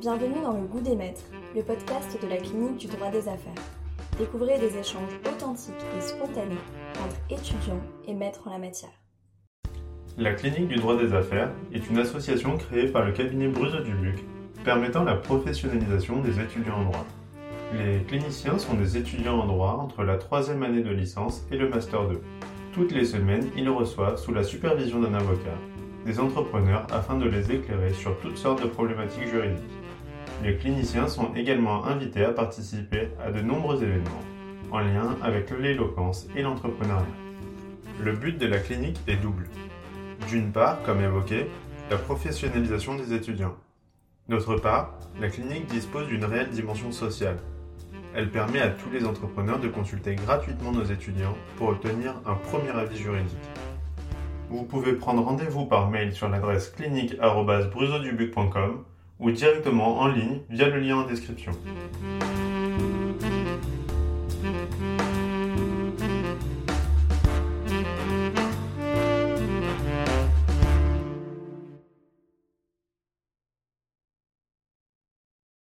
Bienvenue dans Le Goût des Maîtres, le podcast de la clinique du droit des affaires. Découvrez des échanges authentiques et spontanés entre étudiants et maîtres en la matière. La clinique du droit des affaires est une association créée par le cabinet Bruzo-Dubuc permettant la professionnalisation des étudiants en droit. Les cliniciens sont des étudiants en droit entre la troisième année de licence et le Master 2. Toutes les semaines, ils reçoivent, sous la supervision d'un avocat, des entrepreneurs afin de les éclairer sur toutes sortes de problématiques juridiques. Les cliniciens sont également invités à participer à de nombreux événements en lien avec l'éloquence et l'entrepreneuriat. Le but de la clinique est double. D'une part, comme évoqué, la professionnalisation des étudiants. D'autre part, la clinique dispose d'une réelle dimension sociale. Elle permet à tous les entrepreneurs de consulter gratuitement nos étudiants pour obtenir un premier avis juridique. Vous pouvez prendre rendez-vous par mail sur l'adresse clinique.brusodubuc.com ou directement en ligne via le lien en description.